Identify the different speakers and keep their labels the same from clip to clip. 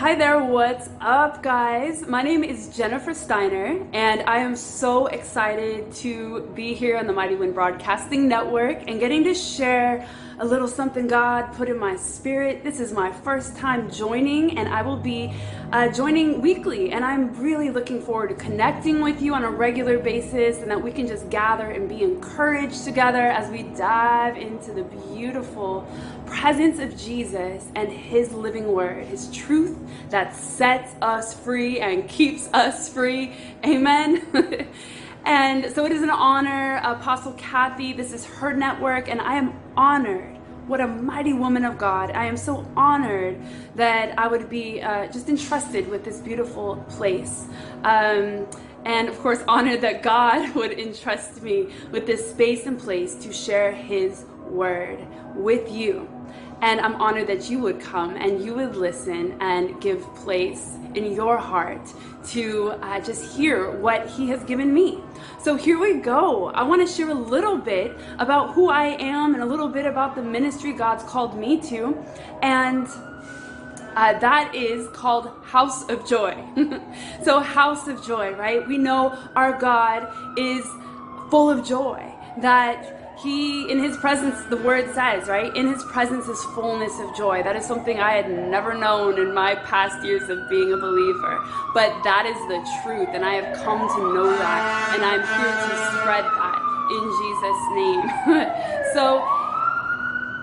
Speaker 1: Hi there, what's up, guys? My name is Jennifer Steiner, and I am so excited to be here on the Mighty Wind Broadcasting Network and getting to share a little something God put in my spirit. This is my first time joining, and I will be uh, joining weekly. And I'm really looking forward to connecting with you on a regular basis and that we can just gather and be encouraged together as we dive into the beautiful presence of Jesus and His living word, His truth that sets us free and keeps us free. Amen. And so it is an honor, Apostle Kathy. This is her network, and I am honored. What a mighty woman of God. I am so honored that I would be uh, just entrusted with this beautiful place. Um, and of course, honored that God would entrust me with this space and place to share His word with you. And I'm honored that you would come and you would listen and give place in your heart to uh, just hear what He has given me. So here we go. I want to share a little bit about who I am and a little bit about the ministry God's called me to. And uh, that is called House of Joy. so, House of Joy, right? We know our God is full of joy, that he in his presence the word says right? In his presence is fullness of joy. That is something i had never known in my past years of being a believer. But that is the truth and i have come to know that and i'm here to spread that in jesus name. So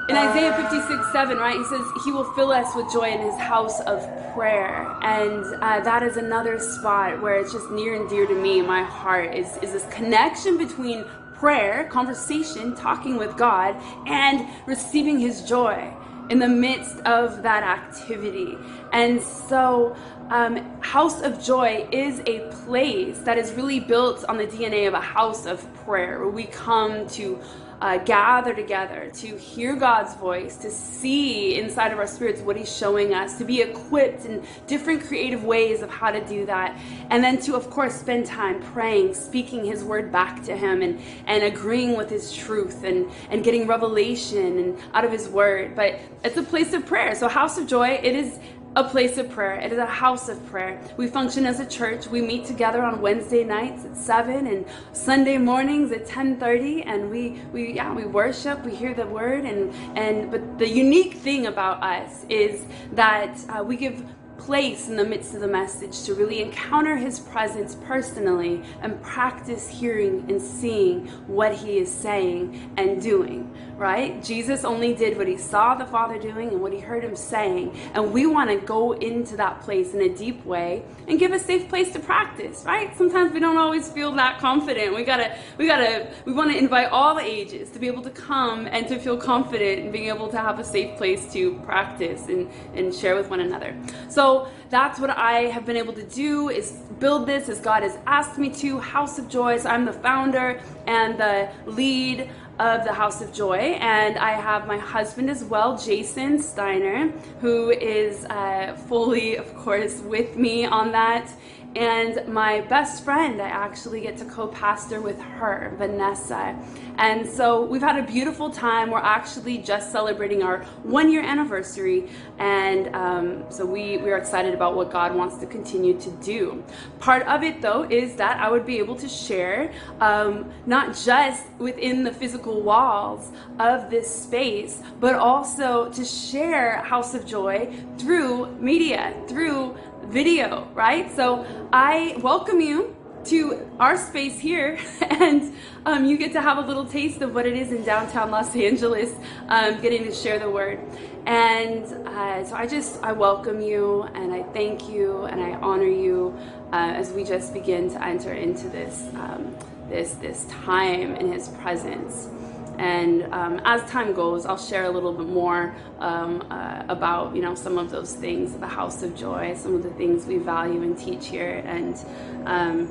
Speaker 1: in Isaiah 56, 7, right, he says, He will fill us with joy in His house of prayer. And uh, that is another spot where it's just near and dear to me, my heart, is, is this connection between prayer, conversation, talking with God, and receiving His joy in the midst of that activity. And so, um, House of Joy is a place that is really built on the DNA of a house of prayer where we come to uh, gather together to hear God's voice, to see inside of our spirits what He's showing us, to be equipped in different creative ways of how to do that, and then to, of course, spend time praying, speaking His word back to Him, and, and agreeing with His truth, and, and getting revelation and out of His word. But it's a place of prayer. So, House of Joy, it is a place of prayer. It is a house of prayer. We function as a church. We meet together on Wednesday nights at 7 and Sunday mornings at 10:30 and we we yeah, we worship, we hear the word and and but the unique thing about us is that uh, we give place in the midst of the message to really encounter his presence personally and practice hearing and seeing what he is saying and doing, right? Jesus only did what he saw the Father doing and what he heard him saying. And we want to go into that place in a deep way and give a safe place to practice, right? Sometimes we don't always feel that confident. We gotta, we gotta, we want to invite all the ages to be able to come and to feel confident and being able to have a safe place to practice and, and share with one another. So that's what I have been able to do is build this as God has asked me to. House of Joy. So I'm the founder and the lead of the House of Joy, and I have my husband as well, Jason Steiner, who is uh, fully, of course, with me on that. And my best friend, I actually get to co pastor with her, Vanessa. And so we've had a beautiful time. We're actually just celebrating our one year anniversary. And um, so we, we are excited about what God wants to continue to do. Part of it, though, is that I would be able to share um, not just within the physical walls of this space, but also to share House of Joy through media, through video, right? So I welcome you to our space here, and um, you get to have a little taste of what it is in downtown Los Angeles, um, getting to share the word. And uh, so I just I welcome you, and I thank you, and I honor you uh, as we just begin to enter into this um, this this time in His presence. And um, as time goes, I'll share a little bit more um, uh, about you know some of those things, the House of Joy, some of the things we value and teach here, and. Um,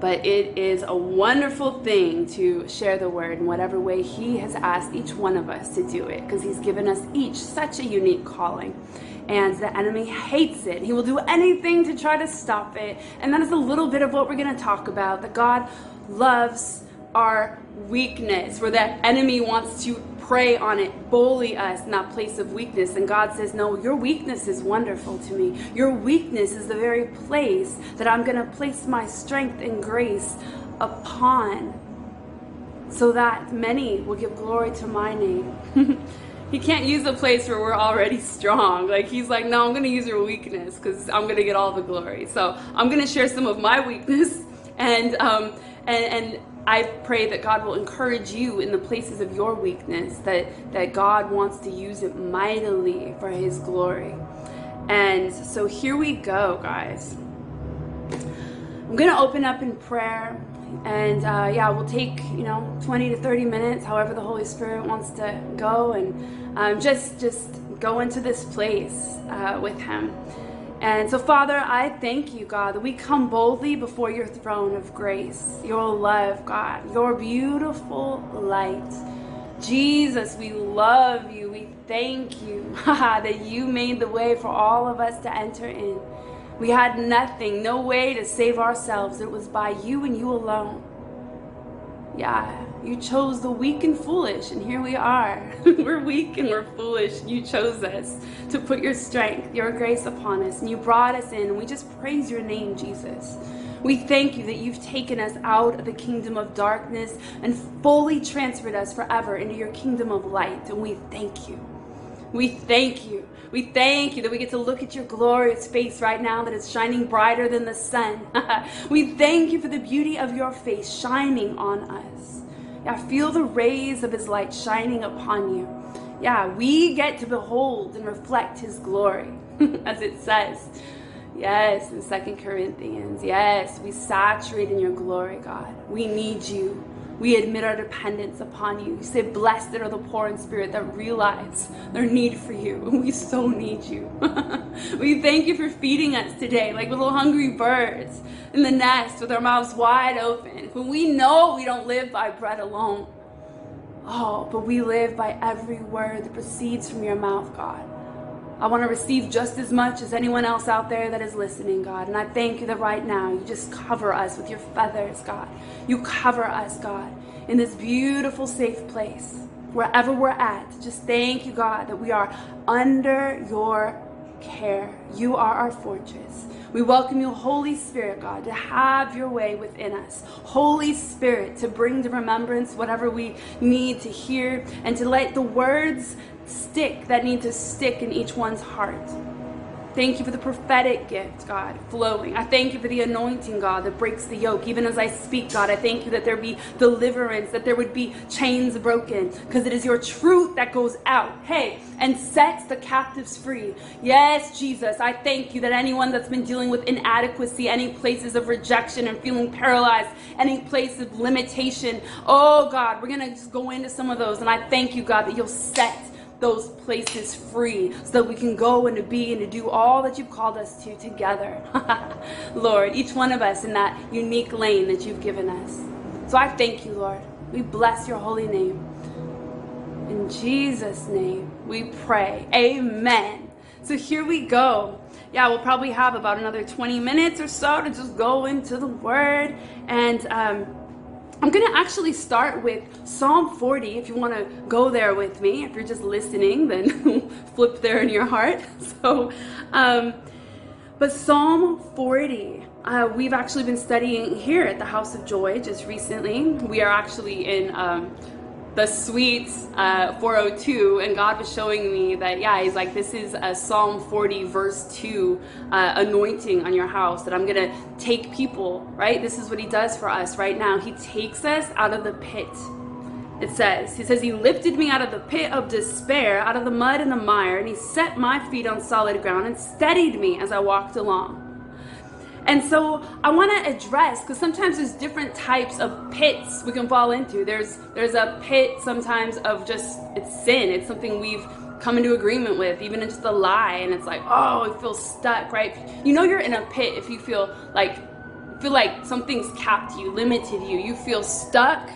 Speaker 1: but it is a wonderful thing to share the word in whatever way He has asked each one of us to do it, because He's given us each such a unique calling. And the enemy hates it. He will do anything to try to stop it. And that is a little bit of what we're going to talk about that God loves our weakness, where the enemy wants to prey on it, bully us in that place of weakness. And God says, No, your weakness is wonderful to me. Your weakness is the very place that I'm going to place my strength and grace upon so that many will give glory to my name. he can't use a place where we're already strong. Like he's like, no, I'm gonna use your weakness because I'm gonna get all the glory. So I'm gonna share some of my weakness, and um, and and I pray that God will encourage you in the places of your weakness. That that God wants to use it mightily for His glory. And so here we go, guys. I'm gonna open up in prayer and uh, yeah we'll take you know 20 to 30 minutes however the holy spirit wants to go and um, just just go into this place uh, with him and so father i thank you god that we come boldly before your throne of grace your love god your beautiful light jesus we love you we thank you that you made the way for all of us to enter in we had nothing, no way to save ourselves. It was by you and you alone. Yeah, you chose the weak and foolish, and here we are. we're weak and we're foolish. You chose us to put your strength, your grace upon us, and you brought us in. And we just praise your name, Jesus. We thank you that you've taken us out of the kingdom of darkness and fully transferred us forever into your kingdom of light. And we thank you. We thank you. We thank you that we get to look at your glorious face right now that is shining brighter than the sun. we thank you for the beauty of your face shining on us. Yeah, feel the rays of his light shining upon you. Yeah, we get to behold and reflect his glory, as it says. Yes, in Second Corinthians. Yes, we saturate in your glory, God. We need you. We admit our dependence upon you. You say, Blessed are the poor in spirit that realize their need for you. And we so need you. we thank you for feeding us today like little hungry birds in the nest with our mouths wide open. When we know we don't live by bread alone. Oh, but we live by every word that proceeds from your mouth, God. I want to receive just as much as anyone else out there that is listening, God. And I thank you that right now you just cover us with your feathers, God. You cover us, God, in this beautiful, safe place. Wherever we're at, just thank you, God, that we are under your care. You are our fortress. We welcome you, Holy Spirit, God, to have your way within us. Holy Spirit, to bring to remembrance whatever we need to hear and to let the words stick that need to stick in each one's heart. Thank you for the prophetic gift, God, flowing. I thank you for the anointing, God, that breaks the yoke. Even as I speak, God, I thank you that there be deliverance, that there would be chains broken, because it is your truth that goes out, hey, and sets the captives free. Yes, Jesus, I thank you that anyone that's been dealing with inadequacy, any places of rejection and feeling paralyzed, any place of limitation, oh, God, we're going to just go into some of those. And I thank you, God, that you'll set those places free so that we can go and to be and to do all that you've called us to together. Lord, each one of us in that unique lane that you've given us. So I thank you, Lord. We bless your holy name. In Jesus' name, we pray. Amen. So here we go. Yeah, we'll probably have about another 20 minutes or so to just go into the word and um, I'm going to actually start with Psalm 40. If you want to go there with me, if you're just listening, then flip there in your heart. So, um, but Psalm 40, uh, we've actually been studying here at the House of Joy just recently. We are actually in um, the suite uh, 402 and god was showing me that yeah he's like this is a psalm 40 verse 2 uh, anointing on your house that i'm gonna take people right? This is what he does for us right now. He takes us out of the pit it says. He says he lifted me out of the pit of despair out of the mud and the mire and he set my feet on solid ground and steadied me as i walked along and so I want to address because sometimes there's different types of pits we can fall into. There's there's a pit sometimes of just it's sin. It's something we've come into agreement with, even it's just a lie, and it's like, oh, it feels stuck, right? You know you're in a pit if you feel like feel like something's capped you, limited you. You feel stuck.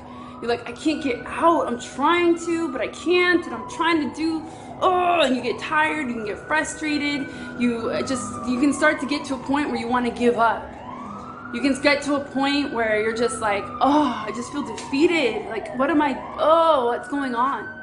Speaker 1: You're like, I can't get out. I'm trying to, but I can't, and I'm trying to do oh, and you get tired, you can get frustrated, you uh, just, you can start to get to a point where you want to give up. You can get to a point where you're just like, oh, I just feel defeated. Like, what am I, oh, what's going on?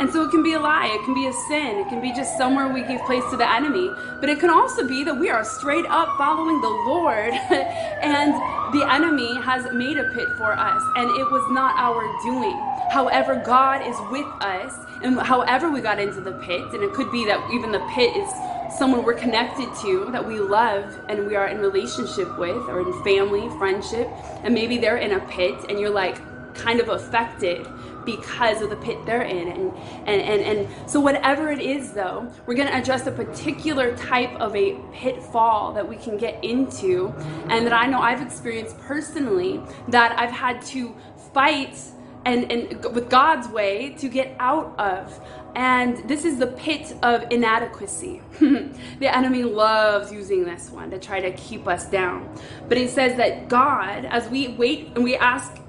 Speaker 1: And so it can be a lie, it can be a sin, it can be just somewhere we give place to the enemy. But it can also be that we are straight up following the Lord and the enemy has made a pit for us and it was not our doing. However, God is with us and however we got into the pit, and it could be that even the pit is someone we're connected to that we love and we are in relationship with or in family, friendship, and maybe they're in a pit and you're like kind of affected because of the pit they're in. And, and, and, and so, whatever it is, though, we're going to address a particular type of a pitfall that we can get into, and that I know I've experienced personally that I've had to fight and, and with God's way to get out of. And this is the pit of inadequacy. the enemy loves using this one to try to keep us down. But it says that God, as we wait and we ask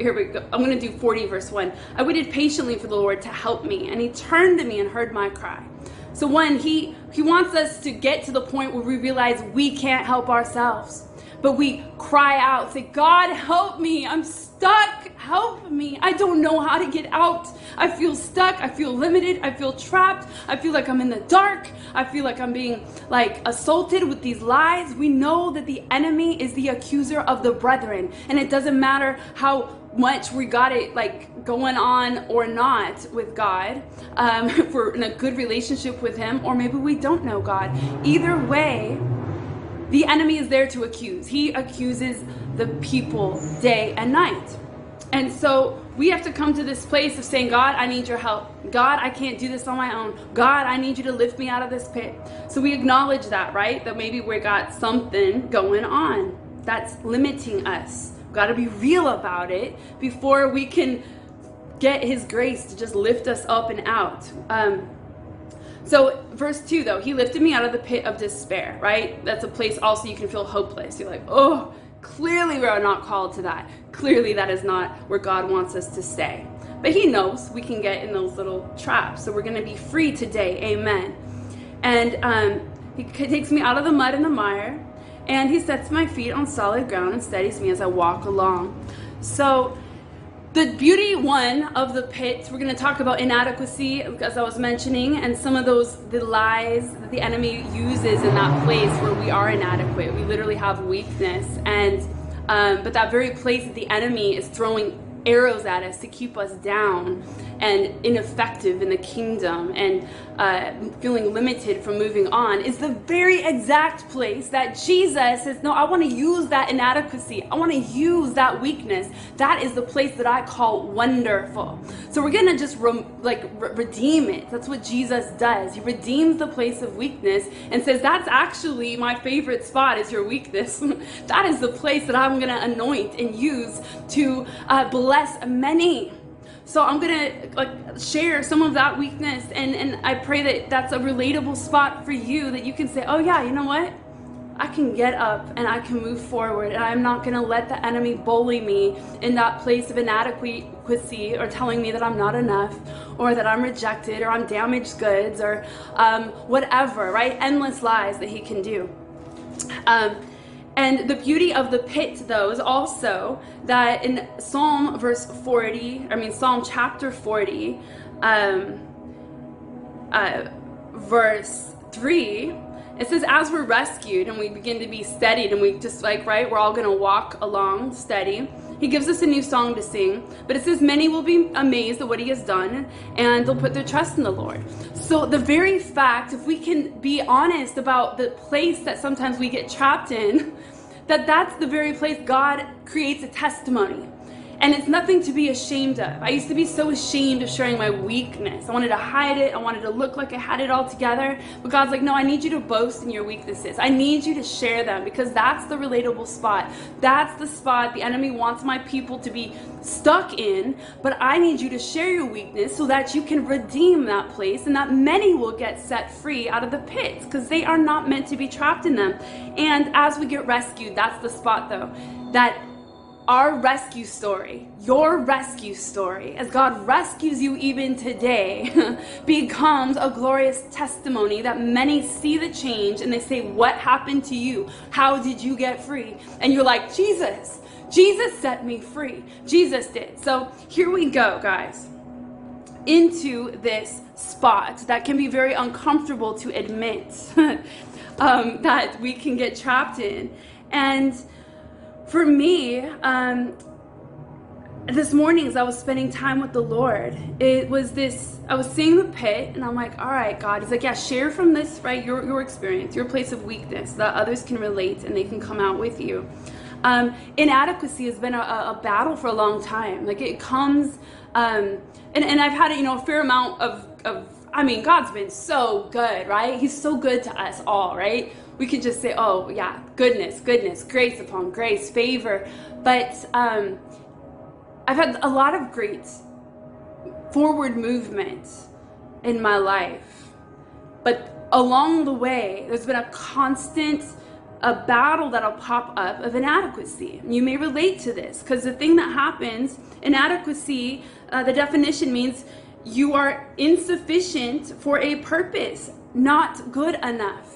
Speaker 1: here we go. I'm going to do 40 verse 1. I waited patiently for the Lord to help me, and he turned to me and heard my cry. So one, he he wants us to get to the point where we realize we can't help ourselves. But we cry out, say, God, help me. I'm stuck. Help me. I don't know how to get out. I feel stuck. I feel limited. I feel trapped. I feel like I'm in the dark. I feel like I'm being like assaulted with these lies. We know that the enemy is the accuser of the brethren. And it doesn't matter how much we got it like going on or not with God, um, if we're in a good relationship with Him, or maybe we don't know God. Either way, the enemy is there to accuse. He accuses the people day and night. And so we have to come to this place of saying, God, I need your help. God, I can't do this on my own. God, I need you to lift me out of this pit. So we acknowledge that, right? That maybe we got something going on that's limiting us got to be real about it before we can get his grace to just lift us up and out. Um, so, verse 2, though, he lifted me out of the pit of despair, right? That's a place also you can feel hopeless. You're like, oh, clearly we are not called to that. Clearly, that is not where God wants us to stay. But he knows we can get in those little traps. So, we're going to be free today. Amen. And um, he takes me out of the mud and the mire and he sets my feet on solid ground and steadies me as I walk along. So, the beauty one of the pits, we're going to talk about inadequacy, as I was mentioning, and some of those the lies that the enemy uses in that place where we are inadequate. We literally have weakness, and um, but that very place that the enemy is throwing arrows at us to keep us down and ineffective in the kingdom and uh, feeling limited from moving on is the very exact place that Jesus says, No, I want to use that inadequacy. I want to use that weakness. That is the place that I call wonderful. So we're going to just re- like re- redeem it. That's what Jesus does. He redeems the place of weakness and says, That's actually my favorite spot is your weakness. that is the place that I'm going to anoint and use to uh, bless many. So I'm gonna like share some of that weakness, and and I pray that that's a relatable spot for you that you can say, oh yeah, you know what? I can get up and I can move forward, and I'm not gonna let the enemy bully me in that place of inadequacy or telling me that I'm not enough, or that I'm rejected, or I'm damaged goods, or um, whatever. Right? Endless lies that he can do. Um, and the beauty of the pit, though, is also that in Psalm verse 40, I mean, Psalm chapter 40, um, uh, verse 3, it says, As we're rescued and we begin to be steadied, and we just like, right, we're all gonna walk along steady. He gives us a new song to sing, but it says, Many will be amazed at what he has done, and they'll put their trust in the Lord. So, the very fact, if we can be honest about the place that sometimes we get trapped in, that that's the very place God creates a testimony. And it's nothing to be ashamed of. I used to be so ashamed of sharing my weakness. I wanted to hide it. I wanted to look like I had it all together. But God's like, no, I need you to boast in your weaknesses. I need you to share them because that's the relatable spot. That's the spot the enemy wants my people to be stuck in. But I need you to share your weakness so that you can redeem that place and that many will get set free out of the pits because they are not meant to be trapped in them. And as we get rescued, that's the spot though, that our rescue story, your rescue story, as God rescues you even today, becomes a glorious testimony that many see the change and they say, What happened to you? How did you get free? And you're like, Jesus, Jesus set me free. Jesus did. So here we go, guys. into this spot that can be very uncomfortable to admit um, that we can get trapped in. And for me, um, this morning as I was spending time with the Lord, it was this, I was seeing the pit and I'm like, all right, God. He's like, yeah, share from this, right? Your, your experience, your place of weakness that others can relate and they can come out with you. Um, inadequacy has been a, a, battle for a long time. Like it comes, um, and, and I've had, you know, a fair amount of, of, I mean, God's been so good, right? He's so good to us all, right? We could just say, oh, yeah, goodness, goodness, grace upon grace, favor. But um, I've had a lot of great forward movement in my life. But along the way, there's been a constant a battle that'll pop up of inadequacy. You may relate to this because the thing that happens, inadequacy, uh, the definition means you are insufficient for a purpose, not good enough.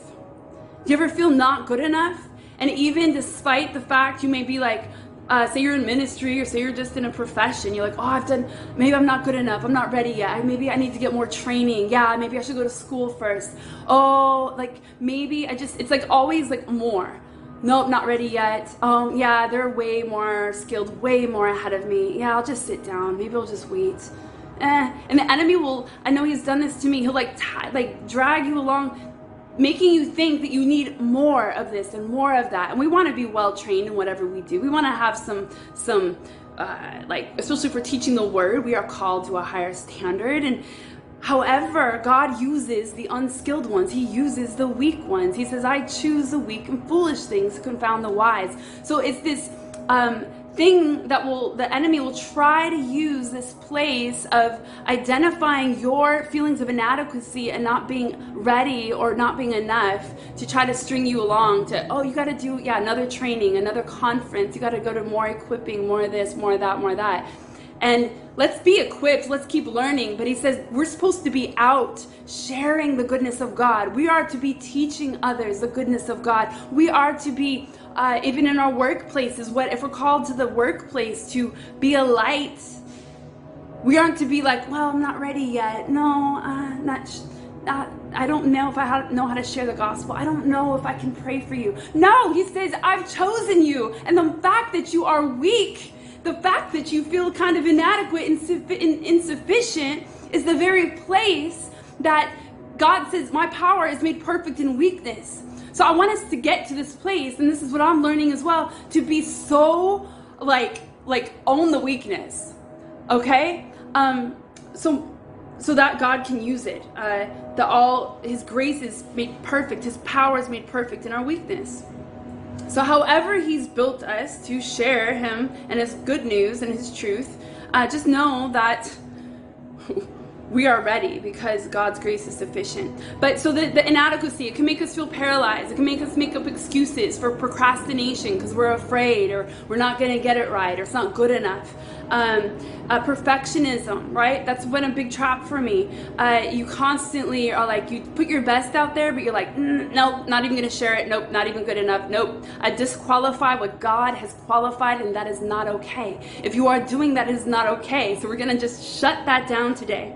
Speaker 1: Do you ever feel not good enough? And even despite the fact you may be like, uh, say you're in ministry or say you're just in a profession you're like oh i've done maybe i'm not good enough i'm not ready yet maybe i need to get more training yeah maybe i should go to school first oh like maybe i just it's like always like more nope not ready yet um yeah they're way more skilled way more ahead of me yeah i'll just sit down maybe i'll just wait eh. and the enemy will i know he's done this to me he'll like like drag you along making you think that you need more of this and more of that. And we want to be well trained in whatever we do. We want to have some some uh, like especially for teaching the word we are called to a higher standard. And however god uses the unskilled ones he uses the weak ones. He says i choose the weak and foolish things to confound the wise. So it's this um, thing that will the enemy will try to use this place of identifying your feelings of inadequacy and not being ready or not being enough to try to string you along to oh you got to do yeah another training another conference. You got to go to more equipping more of this more of that more of that. And let's be equipped. Let's keep learning. But he says we're supposed to be out sharing the goodness of god. We are to be teaching others the goodness of god. We are to be uh, even in our workplaces, what if we're called to the workplace to be a light? We aren't to be like, well, I'm not ready yet. No, uh, not. Sh- I don't know if I know how to share the gospel. I don't know if I can pray for you. No, he says, I've chosen you. And the fact that you are weak, the fact that you feel kind of inadequate and insufficient is the very place that God says, My power is made perfect in weakness. So I want us to get to this place, and this is what I'm learning as well, to be so like like own the weakness. Okay? Um so so that God can use it. Uh that all his grace is made perfect, his power is made perfect in our weakness. So however he's built us to share him and his good news and his truth, uh, just know that we are ready because God's grace is sufficient. But so the, the inadequacy, it can make us feel paralyzed. It can make us make up excuses for procrastination because we're afraid or we're not going to get it right or it's not good enough. Um, uh, perfectionism, right? That's been a big trap for me. Uh, you constantly are like, you put your best out there, but you're like, mm, nope, not even to share it. Nope, not even good enough. Nope. I disqualify what God has qualified, and that is not okay. If you are doing that, it is not okay. So we're to just shut that down today.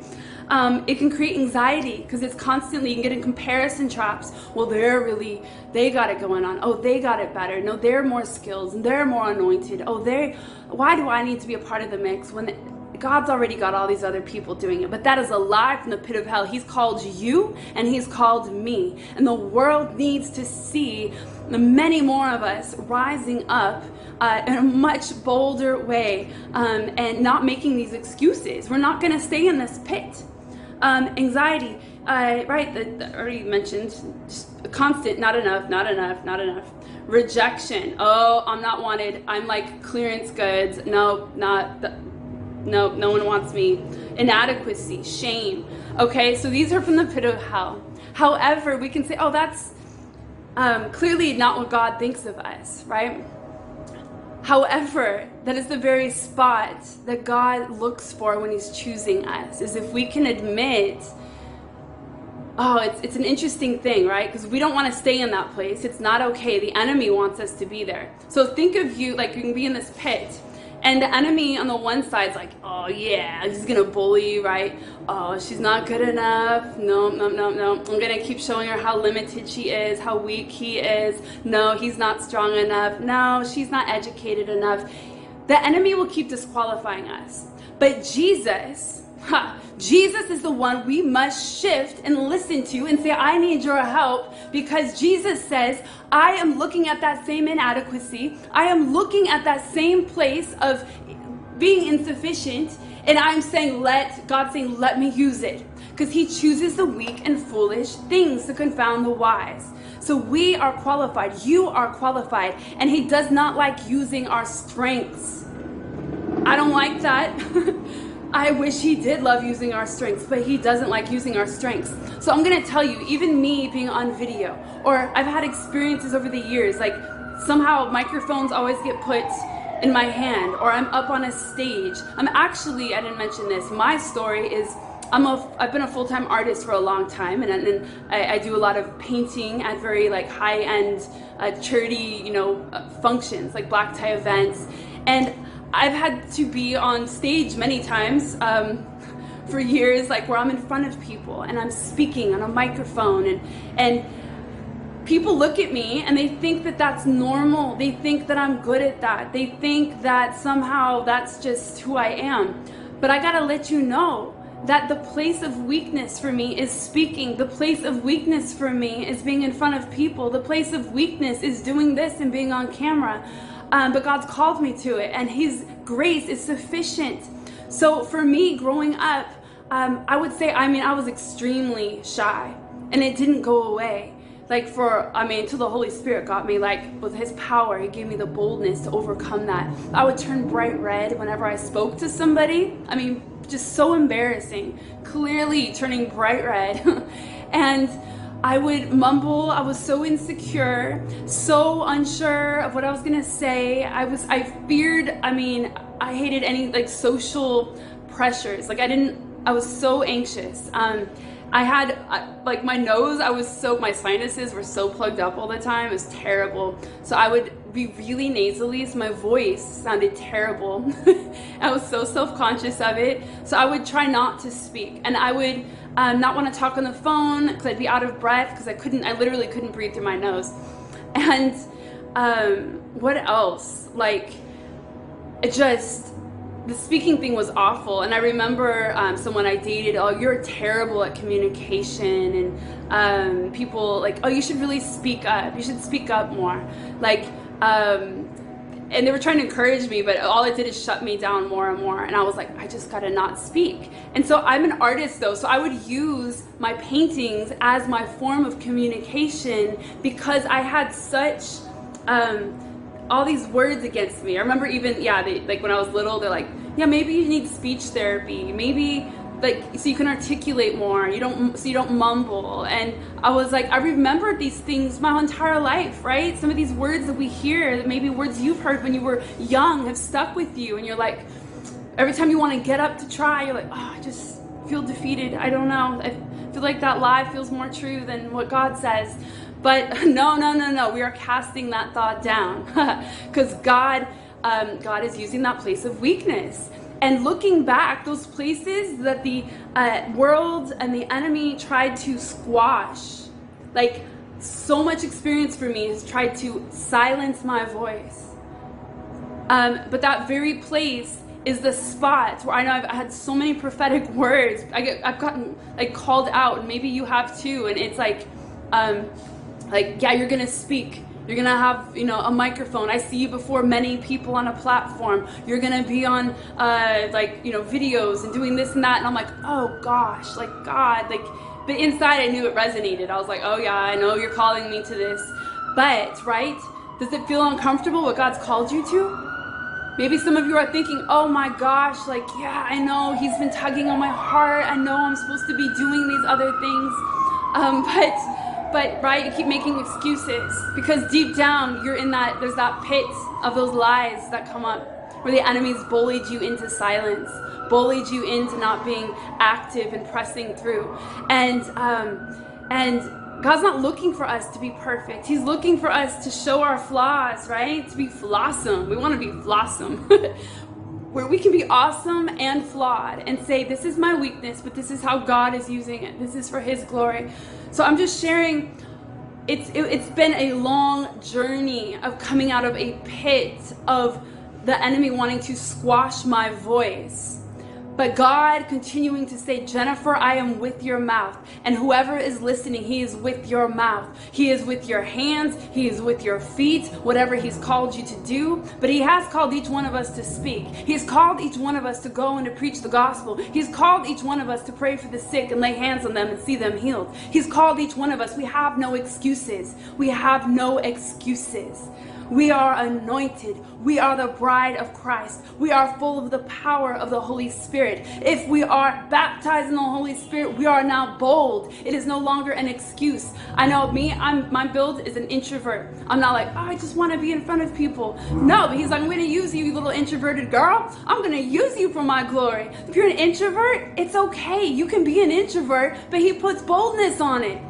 Speaker 1: Um, it can create anxiety because it's constantly, you can get in comparison traps. Well, they're really, they got it going on. Oh, they got it better. No, they're more skills and they're more anointed. Oh, they, why do I need to be a part of the mix when God's already got all these other people doing it? But that is a lie from the pit of hell. He's called you and He's called me. And the world needs to see many more of us rising up uh, in a much bolder way um, and not making these excuses. We're not going to stay in this pit. Um, anxiety, uh, right? The, already mentioned, constant, not enough, not enough, not enough. Rejection. Oh, I'm not wanted. I'm like clearance goods. No, not. The, no, no one wants me. Inadequacy, shame. Okay, so these are from the pit of hell. However, we can say, oh, that's um, clearly not what God thinks of us, right? However, that is the very spot that God looks for when He's choosing us, is if we can admit, oh, it's, it's an interesting thing, right? Because we don't want to stay in that place. It's not okay. The enemy wants us to be there. So think of you like you can be in this pit And the enemy on the one side is like, oh yeah, he's gonna bully right? Oh, she's not good enough. No, no, no, no. I'm gonna keep showing her how limited she is, how weak he is. No, he's not strong enough. No, she's not educated enough. The enemy will keep disqualifying us. But Jesus, ha, Jesus is the one we must shift and listen to and say, I need your help because Jesus says, I am looking at that same inadequacy. I am looking at that same place of being insufficient. And I'm saying, let God saying, let me use it. Because he chooses the weak and foolish things to confound the wise. So we are qualified. You are qualified. And he does not like using our strengths. I don't like that. I wish he did love using our strengths, but he doesn't like using our strengths. So I'm gonna tell you, even me being on video, or I've had experiences over the years, like somehow microphones always get put in my hand, or I'm up on a stage. I'm actually, I didn't mention this, my story is I'm a, I've been a full-time artist for a long time, and, and I, I, do a lot of painting at very like high-end, uh, charity, you know, uh, functions like black tie events, and I've had to be on stage many times um, for years, like where I'm in front of people and I'm speaking on a microphone and and people look at me and they think that that's normal. They think that I'm good at that. They think that somehow that's just who I am. But I gotta let you know that the place of weakness for me is speaking. The place of weakness for me is being in front of people. The place of weakness is doing this and being on camera. Um, but God's called me to it, and His grace is sufficient. So for me, growing up, um, I would say, I mean, I was extremely shy, and it didn't go away. Like for, I mean, till the Holy Spirit got me, like with His power, He gave me the boldness to overcome that. I would turn bright red whenever I spoke to somebody. I mean, just so embarrassing. Clearly turning bright red, and I would mumble. I was so insecure, so unsure of what I was gonna say. I was, I feared, I mean, I hated any like social pressures. Like I didn't, I was so anxious. Um, I had like my nose, I was so, my sinuses were so plugged up all the time. It was terrible. So I would be really nasally, so my voice sounded terrible. I was so self conscious of it. So I would try not to speak and I would um, not want to talk on the phone because I'd be out of breath because I couldn't, I literally couldn't breathe through my nose. And um, what else? Like, it just, the speaking thing was awful. And I remember um, someone I dated, oh, you're terrible at communication. And um, people like, oh, you should really speak up. You should speak up more. Like, um, and they were trying to encourage me, but all it did is shut me down more and more. And I was like, I just gotta not speak. And so I'm an artist though, so I would use my paintings as my form of communication because I had such um, all these words against me. I remember even, yeah, they, like when I was little, they're like, yeah, maybe you need speech therapy. Maybe like so you can articulate more you don't so you don't mumble. And i was like i remembered these things my entire life right? Some of these words that we hear maybe words you've heard when you were young have stuck with you. And you're like every time you want to get up to try you're like oh i just feel defeated. I don't know. I feel like that lie feels more true than what god says. But no no no no. We are casting that thought down because god um, god is using that place of weakness and looking back, those places that the uh, world and the enemy tried to squash, like so much experience for me has tried to silence my voice. Um, but that very place is the spot where I know I've had so many prophetic words. I get, I've gotten like called out, and maybe you have too. And it's like, um, like yeah, you're gonna speak you're gonna have, you know, a microphone. I see you before many people on a platform. You're gonna be on, uh, like, you know, videos and doing this and that. And I'm like, oh gosh, like God, like. But inside, I knew it resonated. I was like, oh yeah, I know you're calling me to this. But right, does it feel uncomfortable what God's called you to? Maybe some of you are thinking, oh my gosh, like, yeah, I know He's been tugging on my heart. I know I'm supposed to be doing these other things. Um, but but right you keep making excuses because deep down you're in that there's that pit of those lies that come up where the enemies bullied you into silence bullied you into not being active and pressing through and um, and God's not looking for us to be perfect. He's looking for us to show our flaws, right? To be flawsome. We want to be flawsome. where we can be awesome and flawed and say, This is my weakness, but this is how God is using it. This is for His glory. So I'm just sharing. It's, it, it's been a long journey of coming out of a pit of the enemy wanting to squash my voice but God continuing to say, Jennifer, I am with your mouth. And whoever is listening, He is with your mouth. He is with your hands. He is with your feet, whatever He's called you to do. But He has called each one of us to speak. He's called each one of us to go and to preach the gospel. He's called each one of us to pray for the sick and lay hands on them and see them healed. He's called each one of us. We have no excuses. We have no excuses. We are anointed. We are the bride of Christ. We are full of the power of the Holy Spirit. If we are baptized in the Holy Spirit, we are now bold. It is no longer an excuse. I know me, I'm my build is an introvert. I'm not like, oh, I just want to be in front of people. No, but he's like, I'm to use you, you little introverted girl. I'm to use you for my glory. If you're an introvert, it's okay. You can be an introvert, but he puts boldness on it.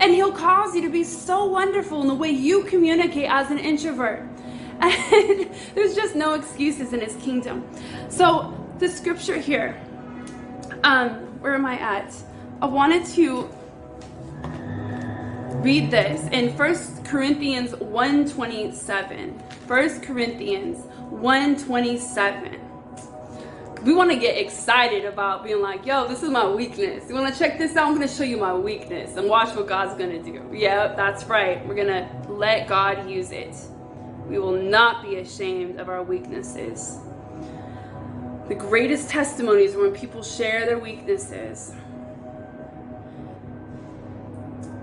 Speaker 1: And He'll cause you to be so wonderful in the way you communicate as an introvert. And there's just no excuses in His kingdom. So, the scripture here, um, where am I at? I wanted to read this in 1 Corinthians 127. 1 Corinthians 127 we want to get excited about being like, yo, this is my weakness. You want to check this out? I'm going to show you my weakness and watch what God's going to do. Yep, that's right. We're going to let God use it. We will not be ashamed of our weaknesses. The greatest testimonies are when people share their weaknesses.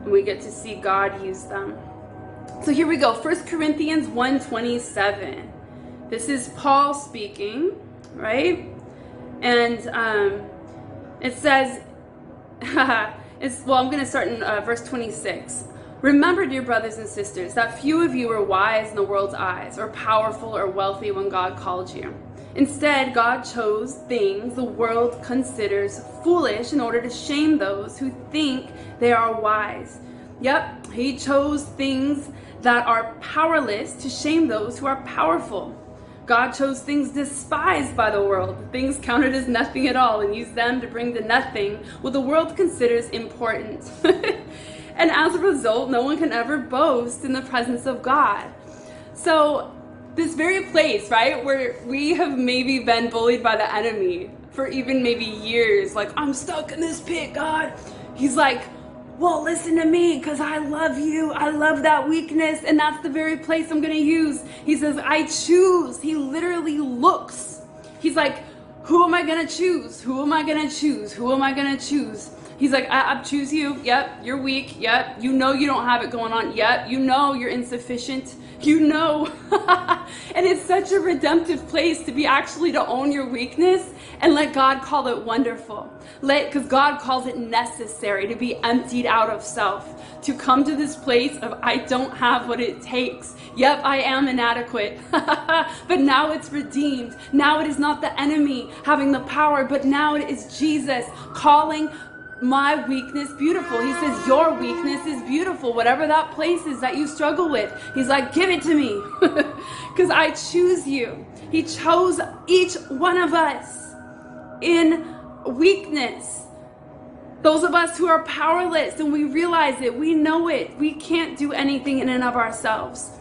Speaker 1: And we get to see God use them. So here we go. 1 Corinthians 1:27. This is Paul speaking, right? And um, it says, well, I'm going to start in uh, verse 26. Remember, dear brothers and sisters, that few of you were wise in the world's eyes, or powerful or wealthy when God called you. Instead, God chose things the world considers foolish in order to shame those who think they are wise. Yep, He chose things that are powerless to shame those who are powerful. God chose things despised by the world, things counted as nothing at all, and used them to bring to nothing what the world considers important. and as a result, no one can ever boast in the presence of God. So, this very place, right, where we have maybe been bullied by the enemy for even maybe years, like, I'm stuck in this pit, God. He's like, well, listen to me because I love you. I love that weakness. And that's the very place I'm going to use. He says, I choose. He literally looks. He's like, who am I going to choose? Who am I going to choose? Who am I going to choose? He's like, I, I choose you. Yep, you're weak. Yep, you know you don't have it going on. Yep, you know you're insufficient. You know. and it's such a redemptive place to be actually to own your weakness and let God call it wonderful. Let because God calls it necessary to be emptied out of self, to come to this place of I don't have what it takes. Yep, I am inadequate. but now it's redeemed. Now it is not the enemy having the power, but now it is Jesus calling my weakness beautiful. He says, Your weakness is beautiful. Whatever that place is that you struggle with, He's like, Give it to me. Because I choose you. He chose each one of us in weakness. Those of us who are powerless and we realize it, we know it. We can't do anything in and of ourselves.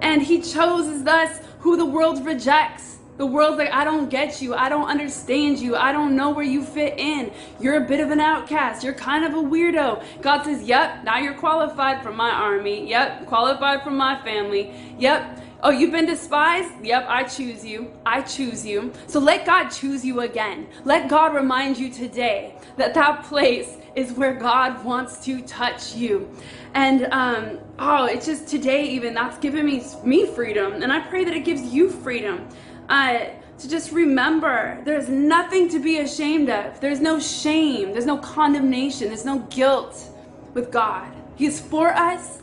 Speaker 1: And He chose us who the world rejects. The world's like, I don't get you. I don't understand you. I don't know where you fit in. You're a bit of an outcast. You're kind of a weirdo. God says, Yep, now you're qualified for my army. Yep, qualified for my family. Yep. Oh, you've been despised? Yep, I choose you. I choose you. So let God choose you again. Let God remind you today that that place is where God wants to touch you. And um, oh, it's just today, even that's given me me freedom, and I pray that it gives you freedom uh, to just remember there's nothing to be ashamed of. There's no shame, there's no condemnation, there's no guilt with God. He is for us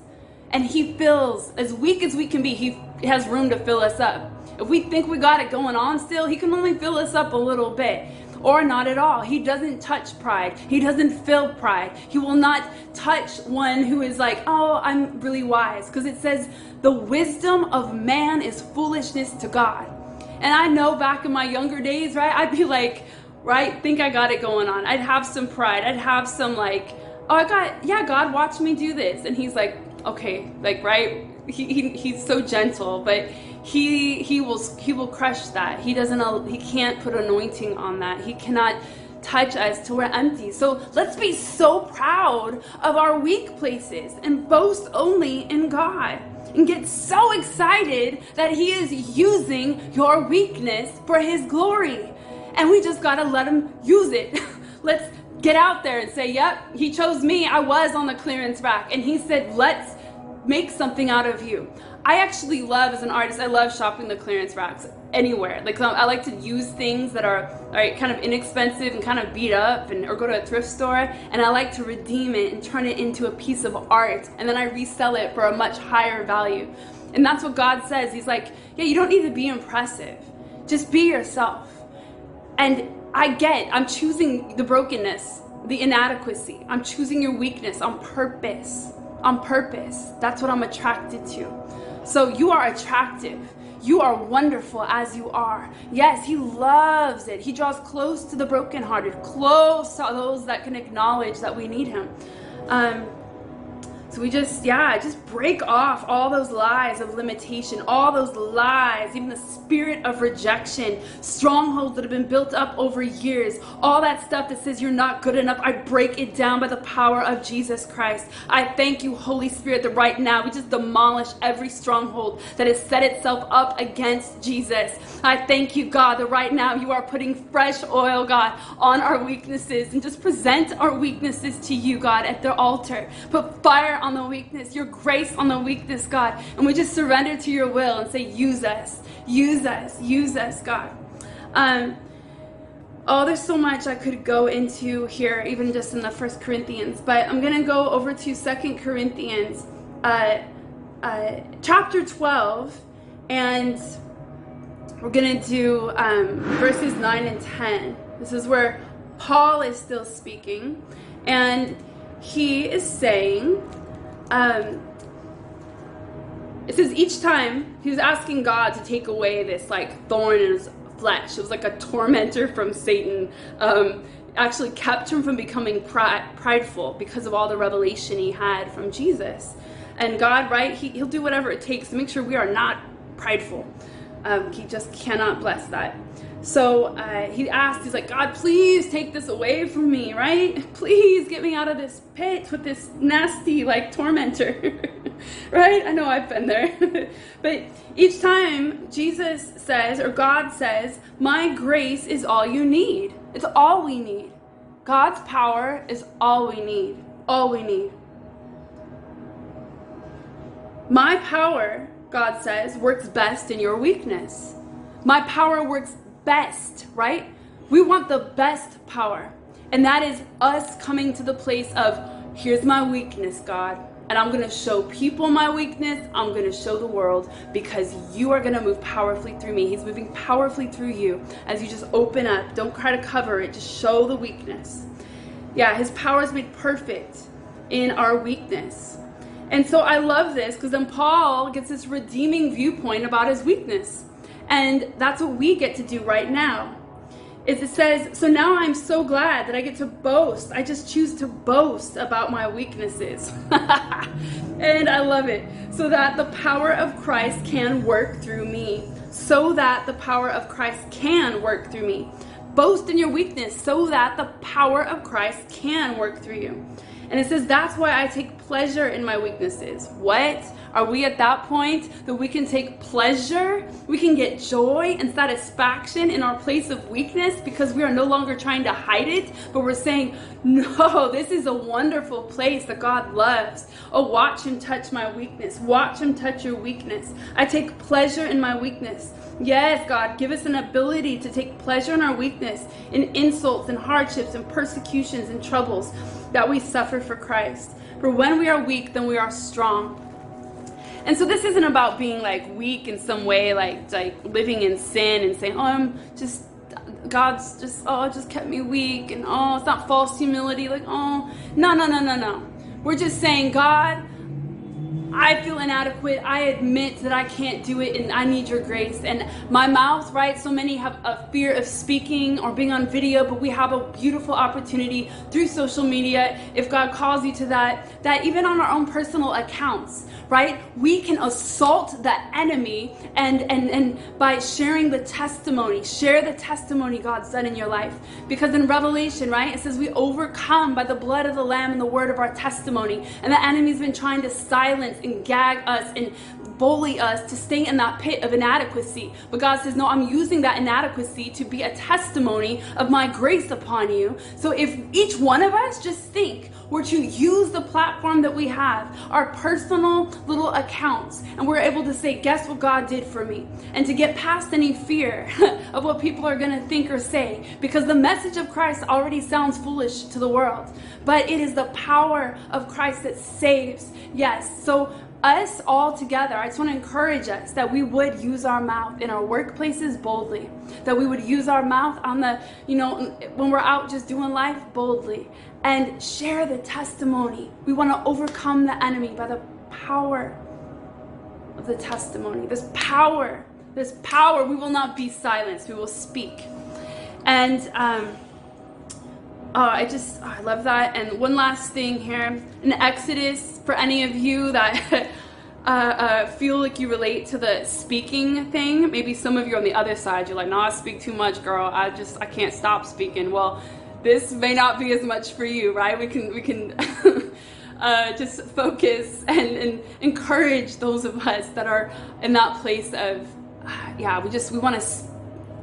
Speaker 1: and He fills, as weak as we can be, He has room to fill us up. If we think we got it going on still, He can only fill us up a little bit or not at all. He doesn't touch pride. He doesn't fill pride. He will not touch one who is like, oh, I'm really wise. Because it says, the wisdom of man is foolishness to God. And I know back in my younger days, right, I'd be like, right, think I got it going on. I'd have some pride. I'd have some like, oh, I got, yeah, God watched me do this. And he's like, okay, like, right? He, he, he's so gentle, but he he will he will crush that. He doesn't he can't put anointing on that. He cannot touch us till we're empty. So let's be so proud of our weak places and boast only in God. And get so excited that He is using your weakness for His glory. And we just gotta let Him use it. let's get out there and say, Yep, He chose me. I was on the clearance rack. And He said, Let's make something out of you. I actually love, as an artist, I love shopping the clearance racks anywhere. Like I like to use things that are right, kind of inexpensive and kind of beat up, and or go to a thrift store, and I like to redeem it and turn it into a piece of art, and then I resell it for a much higher value. And that's what God says. He's like, yeah, you don't need to be impressive. Just be yourself. And I get, I'm choosing the brokenness, the inadequacy. I'm choosing your weakness on purpose. On purpose. That's what I'm attracted to. So you are attractive. You are wonderful as you are. Yes, He loves it. He draws close to the brokenhearted, close to those that can acknowledge that we need Him. Um, so we just, yeah, just break off all those lies of limitation, all those lies, even the spirit of rejection, strongholds that have been built up over years, all that stuff that says you're not good enough. I break it down by the power of Jesus Christ. I thank you, Holy Spirit, that right now we just demolish every stronghold that has set itself up against Jesus. I thank you, God, that right now you are putting fresh oil, God, on our weaknesses and just present our weaknesses to you, God, at the altar. Put fire on the weakness, your grace on the weakness, God. And we just surrender to your will and say, use us, use us, use us, God. Um, oh, there's so much I could go into here, even just in the First Corinthians. But I'm going to go over to Second Corinthians, uh, uh, chapter 12, and we're going to do um, verses 9 and 10. This is where Paul is still speaking. And he is saying, um, it says each time he was asking God to take away this like thorn in his flesh. It was like a tormentor from Satan. Um, actually kept him from becoming prideful because of all the revelation he had from Jesus. And God, right, he, He'll do whatever it takes to make sure we are not prideful. Um, he just cannot bless that. So uh, he asked, he's like, God, please take this away from me, right? Please get me out of this pit with this nasty, like, tormentor, right? I know I've been there. but each time Jesus says, or God says, My grace is all you need. It's all we need. God's power is all we need. All we need. My power, God says, works best in your weakness. My power works best, right? We want the best power. And that is us coming to the place of, here's my weakness, God. And I'm going to show people my weakness. I'm going to show the world because you are going to move powerfully through me. He's moving powerfully through you as you just open up. Don't try to cover it, just show the weakness. Yeah, his power is made perfect in our weakness. And so I love this because then Paul gets this redeeming viewpoint about his weakness. And that's what we get to do right now. Is it says, so now I'm so glad that I get to boast. I just choose to boast about my weaknesses. and I love it. So that the power of Christ can work through me. So that the power of Christ can work through me. Boast in your weakness so that the power of Christ can work through you. And it says, that's why I take pleasure in my weaknesses. What? Are we at that point that we can take pleasure, we can get joy and satisfaction in our place of weakness because we are no longer trying to hide it, but we're saying, No, this is a wonderful place that God loves. Oh, watch Him touch my weakness. Watch Him touch your weakness. I take pleasure in my weakness. Yes, God, give us an ability to take pleasure in our weakness, in insults and hardships and persecutions and troubles that we suffer for Christ. For when we are weak, then we are strong. And so this isn't about being like weak in some way, like like living in sin and saying, "Oh, I'm just God's just oh, just kept me weak," and oh, it's not false humility. Like, oh, no, no, no, no, no. We're just saying, God, I feel inadequate. I admit that I can't do it and I need your grace. And my mouth, right? So many have a fear of speaking or being on video, but we have a beautiful opportunity through social media, if God calls you to that, that even on our own personal accounts, right? We can assault the enemy and and and by sharing the testimony, share the testimony God's done in your life. Because in Revelation, right, it says we overcome by the blood of the Lamb and the word of our testimony. And the enemy's been trying to silence and gag us and bully us to stay in that pit of inadequacy. But God says, No, I'm using that inadequacy to be a testimony of my grace upon you. So if each one of us just think we're to use the platform that we have, our personal little accounts, and we're able to say, Guess what God did for me? And to get past any fear of what people are going to think or say, because the message of Christ already sounds foolish to the world. But it is the power of Christ that saves. Yes. So us all together, I just want to encourage us that we would use our mouth in our workplaces boldly. That we would use our mouth on the, you know, when we're out just doing life boldly and share the testimony. We want to overcome the enemy by the power of the testimony. This power, this power, we will not be silenced, we will speak. And, um, Oh, I just, oh, I love that. And one last thing here in Exodus, for any of you that uh, uh, feel like you relate to the speaking thing, maybe some of you on the other side, you're like, no, I speak too much, girl. I just, I can't stop speaking. Well, this may not be as much for you, right? We can, we can. uh, just focus and, and encourage those of us that are in that place of, yeah, we just we want to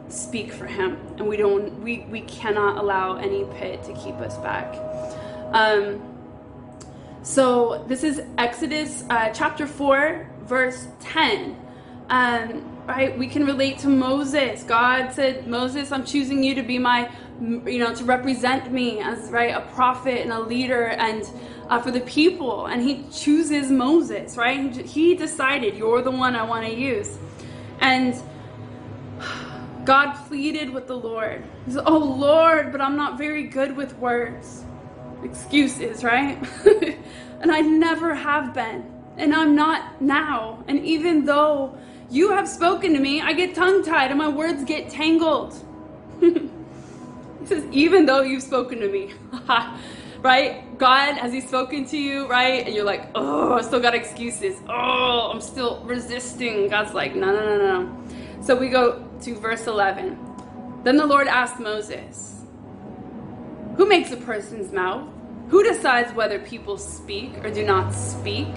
Speaker 1: speak for him and we don't we we cannot allow any pit to keep us back um so this is exodus uh, chapter 4 verse 10 um right we can relate to moses. God said moses i'm choosing you to be my you know to represent me as right a prophet and a leader and uh, for the people. And he chooses moses right? He decided you're the one i want to use. And God pleaded with the Lord. He said, Oh Lord, but I'm not very good with words. Excuses, right? and I never have been. And I'm not now. And even though you have spoken to me, I get tongue tied and my words get tangled. he says, Even though you've spoken to me. right? God, has He spoken to you, right? And you're like, Oh, I still got excuses. Oh, I'm still resisting. God's like, No, no, no, no. So we go to verse 11. Then the Lord asked Moses, Who makes a person's mouth? Who decides whether people speak or do not speak?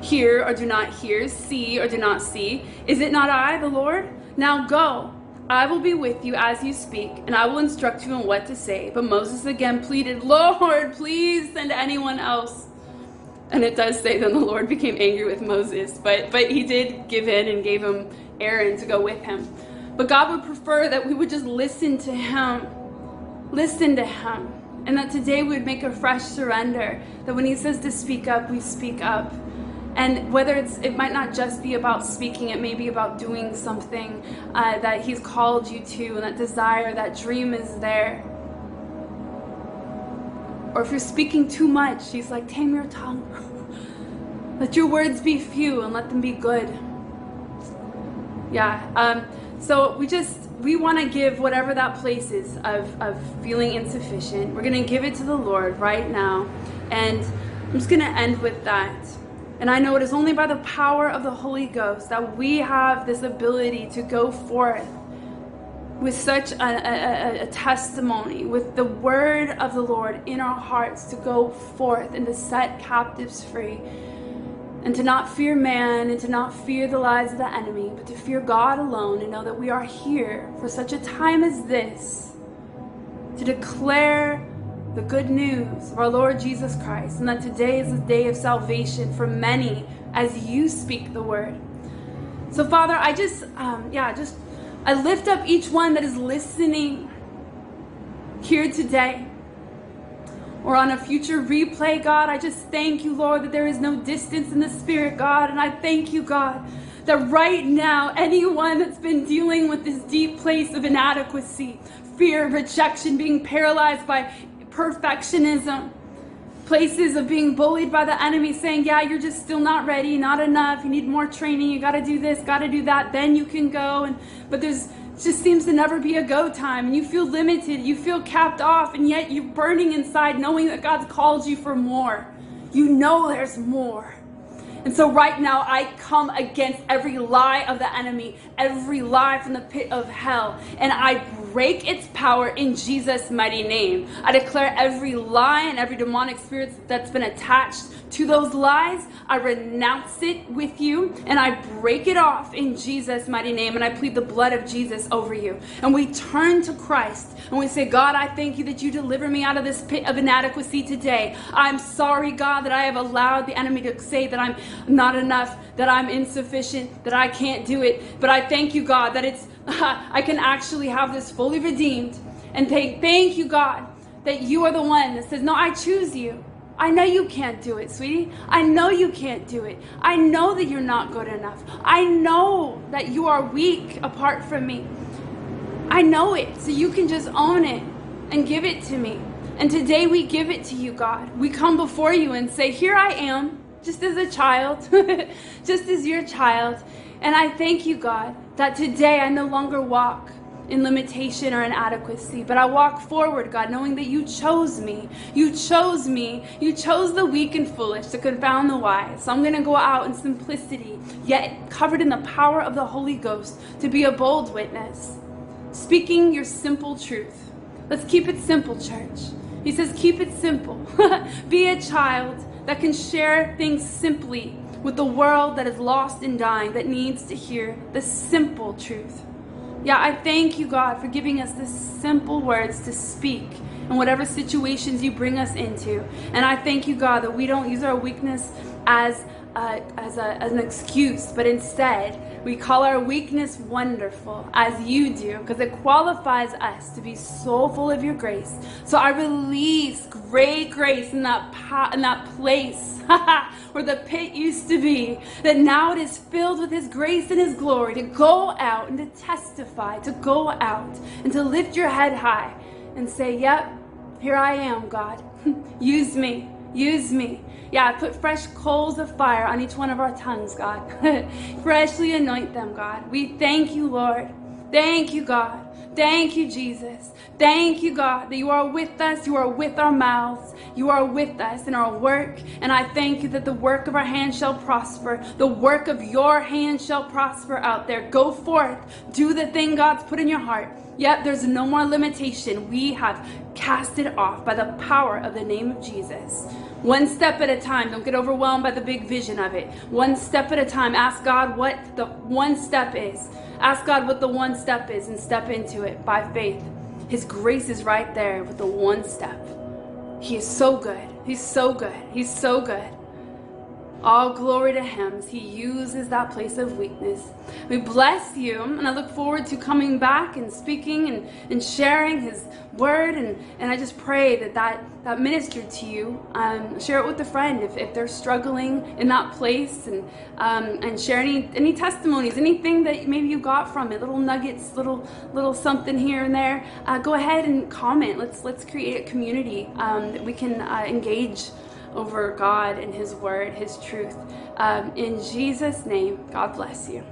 Speaker 1: Hear or do not hear? See or do not see? Is it not I, the Lord? Now go. I will be with you as you speak, and I will instruct you in what to say. But Moses again pleaded, Lord, please send anyone else. And it does say then the Lord became angry with Moses, but but he did give in and gave him Aaron to go with him. But God would prefer that we would just listen to him. Listen to him. And that today we would make a fresh surrender. That when he says to speak up, we speak up. And whether it's, it might not just be about speaking, it may be about doing something uh, that He's called you to, and that desire, that dream is there. Or if you're speaking too much, He's like, tame your tongue. let your words be few and let them be good yeah. Um, so we just we want to give whatever that place is of of feeling insufficient. We're gonna give it to the Lord right now, and I'm just gonna end with that. And I know it is only by the power of the Holy Ghost that we have this ability to go forth with such a, a, a, testimony, with the word of the Lord in our hearts to go forth and to set captives free and to not fear man and to not fear the lies of the enemy, but to fear God alone and know that we are here for such a time as this to declare the good news of our Lord Jesus Christ, and that today is a day of salvation for many as you speak the word. So, Father, I just, um, yeah, just, I lift up each one that is listening here today or on a future replay, God. I just thank you, Lord, that there is no distance in the Spirit, God. And I thank you, God, that right now, anyone that's been dealing with this deep place of inadequacy, fear, rejection, being paralyzed by perfectionism, places of being bullied by the enemy, saying, Yeah, you're just still not ready, not enough, you need more training, you gotta do this, gotta do that, then you can go. And but there's just seems to never be a go time and you feel limited, you feel capped off, and yet you're burning inside knowing that God's called you for more. You know there's more. And so, right now, I come against every lie of the enemy, every lie from the pit of hell, and I break its power in Jesus' mighty name. I declare every lie and every demonic spirit that's been attached to those lies, I renounce it with you and I break it off in Jesus' mighty name. And I plead the blood of Jesus over you. And we turn to Christ and we say, God, I thank you that you deliver me out of this pit of inadequacy today. I'm sorry, God, that I have allowed the enemy to say that I'm not enough, that I'm insufficient, that I can't do it. But I thank you, God, that it's I can actually have this fully redeemed and thank thank you, God, that you are the one that says, No, I choose you. I know you can't do it, sweetie. I know you can't do it. I know that you're not good enough. I know that you are weak apart from me. I know it. So you can just own it and give it to me. And today we give it to you, God. We come before you and say, Here I am, just as a child, just as your child. And I thank you, God, that today I no longer walk in limitation or inadequacy, but I walk forward, God, knowing that you chose me. You chose me. You chose the weak and foolish to confound the wise. So I'm going to go out in simplicity, yet covered in the power of the Holy Ghost to be a bold witness, speaking your simple truth. Let's keep it simple, church. He says, keep it simple. be a child that can share things simply with the world that is lost and dying, that needs to hear the simple truth. Yeah, I thank you, God, for giving us the simple words to speak in whatever situations you bring us into. And I thank you, God, that we don't use our weakness as uh, as, a, as an excuse, but instead we call our weakness wonderful, as you do, because it qualifies us to be so full of your grace. So I release great grace in that po- in that place where the pit used to be, that now it is filled with His grace and His glory to go out and to testify, to go out and to lift your head high and say, "Yep, here I am, God. Use me." Use me. Yeah, put fresh coals of fire on each one of our tongues, God. Freshly anoint them, God. We thank you, Lord. Thank you, God. Thank you, Jesus. Thank you, God, that you are with us. You are with our mouths. You are with us in our work. And I thank you that the work of our hands shall prosper. The work of your hands shall prosper out there. Go forth. Do the thing God's put in your heart. Yet there's no more limitation. We have cast it off by the power of the name of Jesus. One step at a time. Don't get overwhelmed by the big vision of it. One step at a time. Ask God what the one step is. Ask God what the one step is and step into it by faith. His grace is right there with the one step. He is so good. He's so good. He's so good. All glory to Him He uses that place of weakness. We bless you, and I look forward to coming back and speaking and, and sharing His word. And, and I just pray that that, that ministered to you. Um, share it with a friend if, if they're struggling in that place, and, um, and share any, any testimonies, anything that maybe you got from it, little nuggets, little, little something here and there. Uh, go ahead and comment. Let's, let's create a community um, that we can uh, engage over God and His Word, His truth. Um, in Jesus' name, God bless you.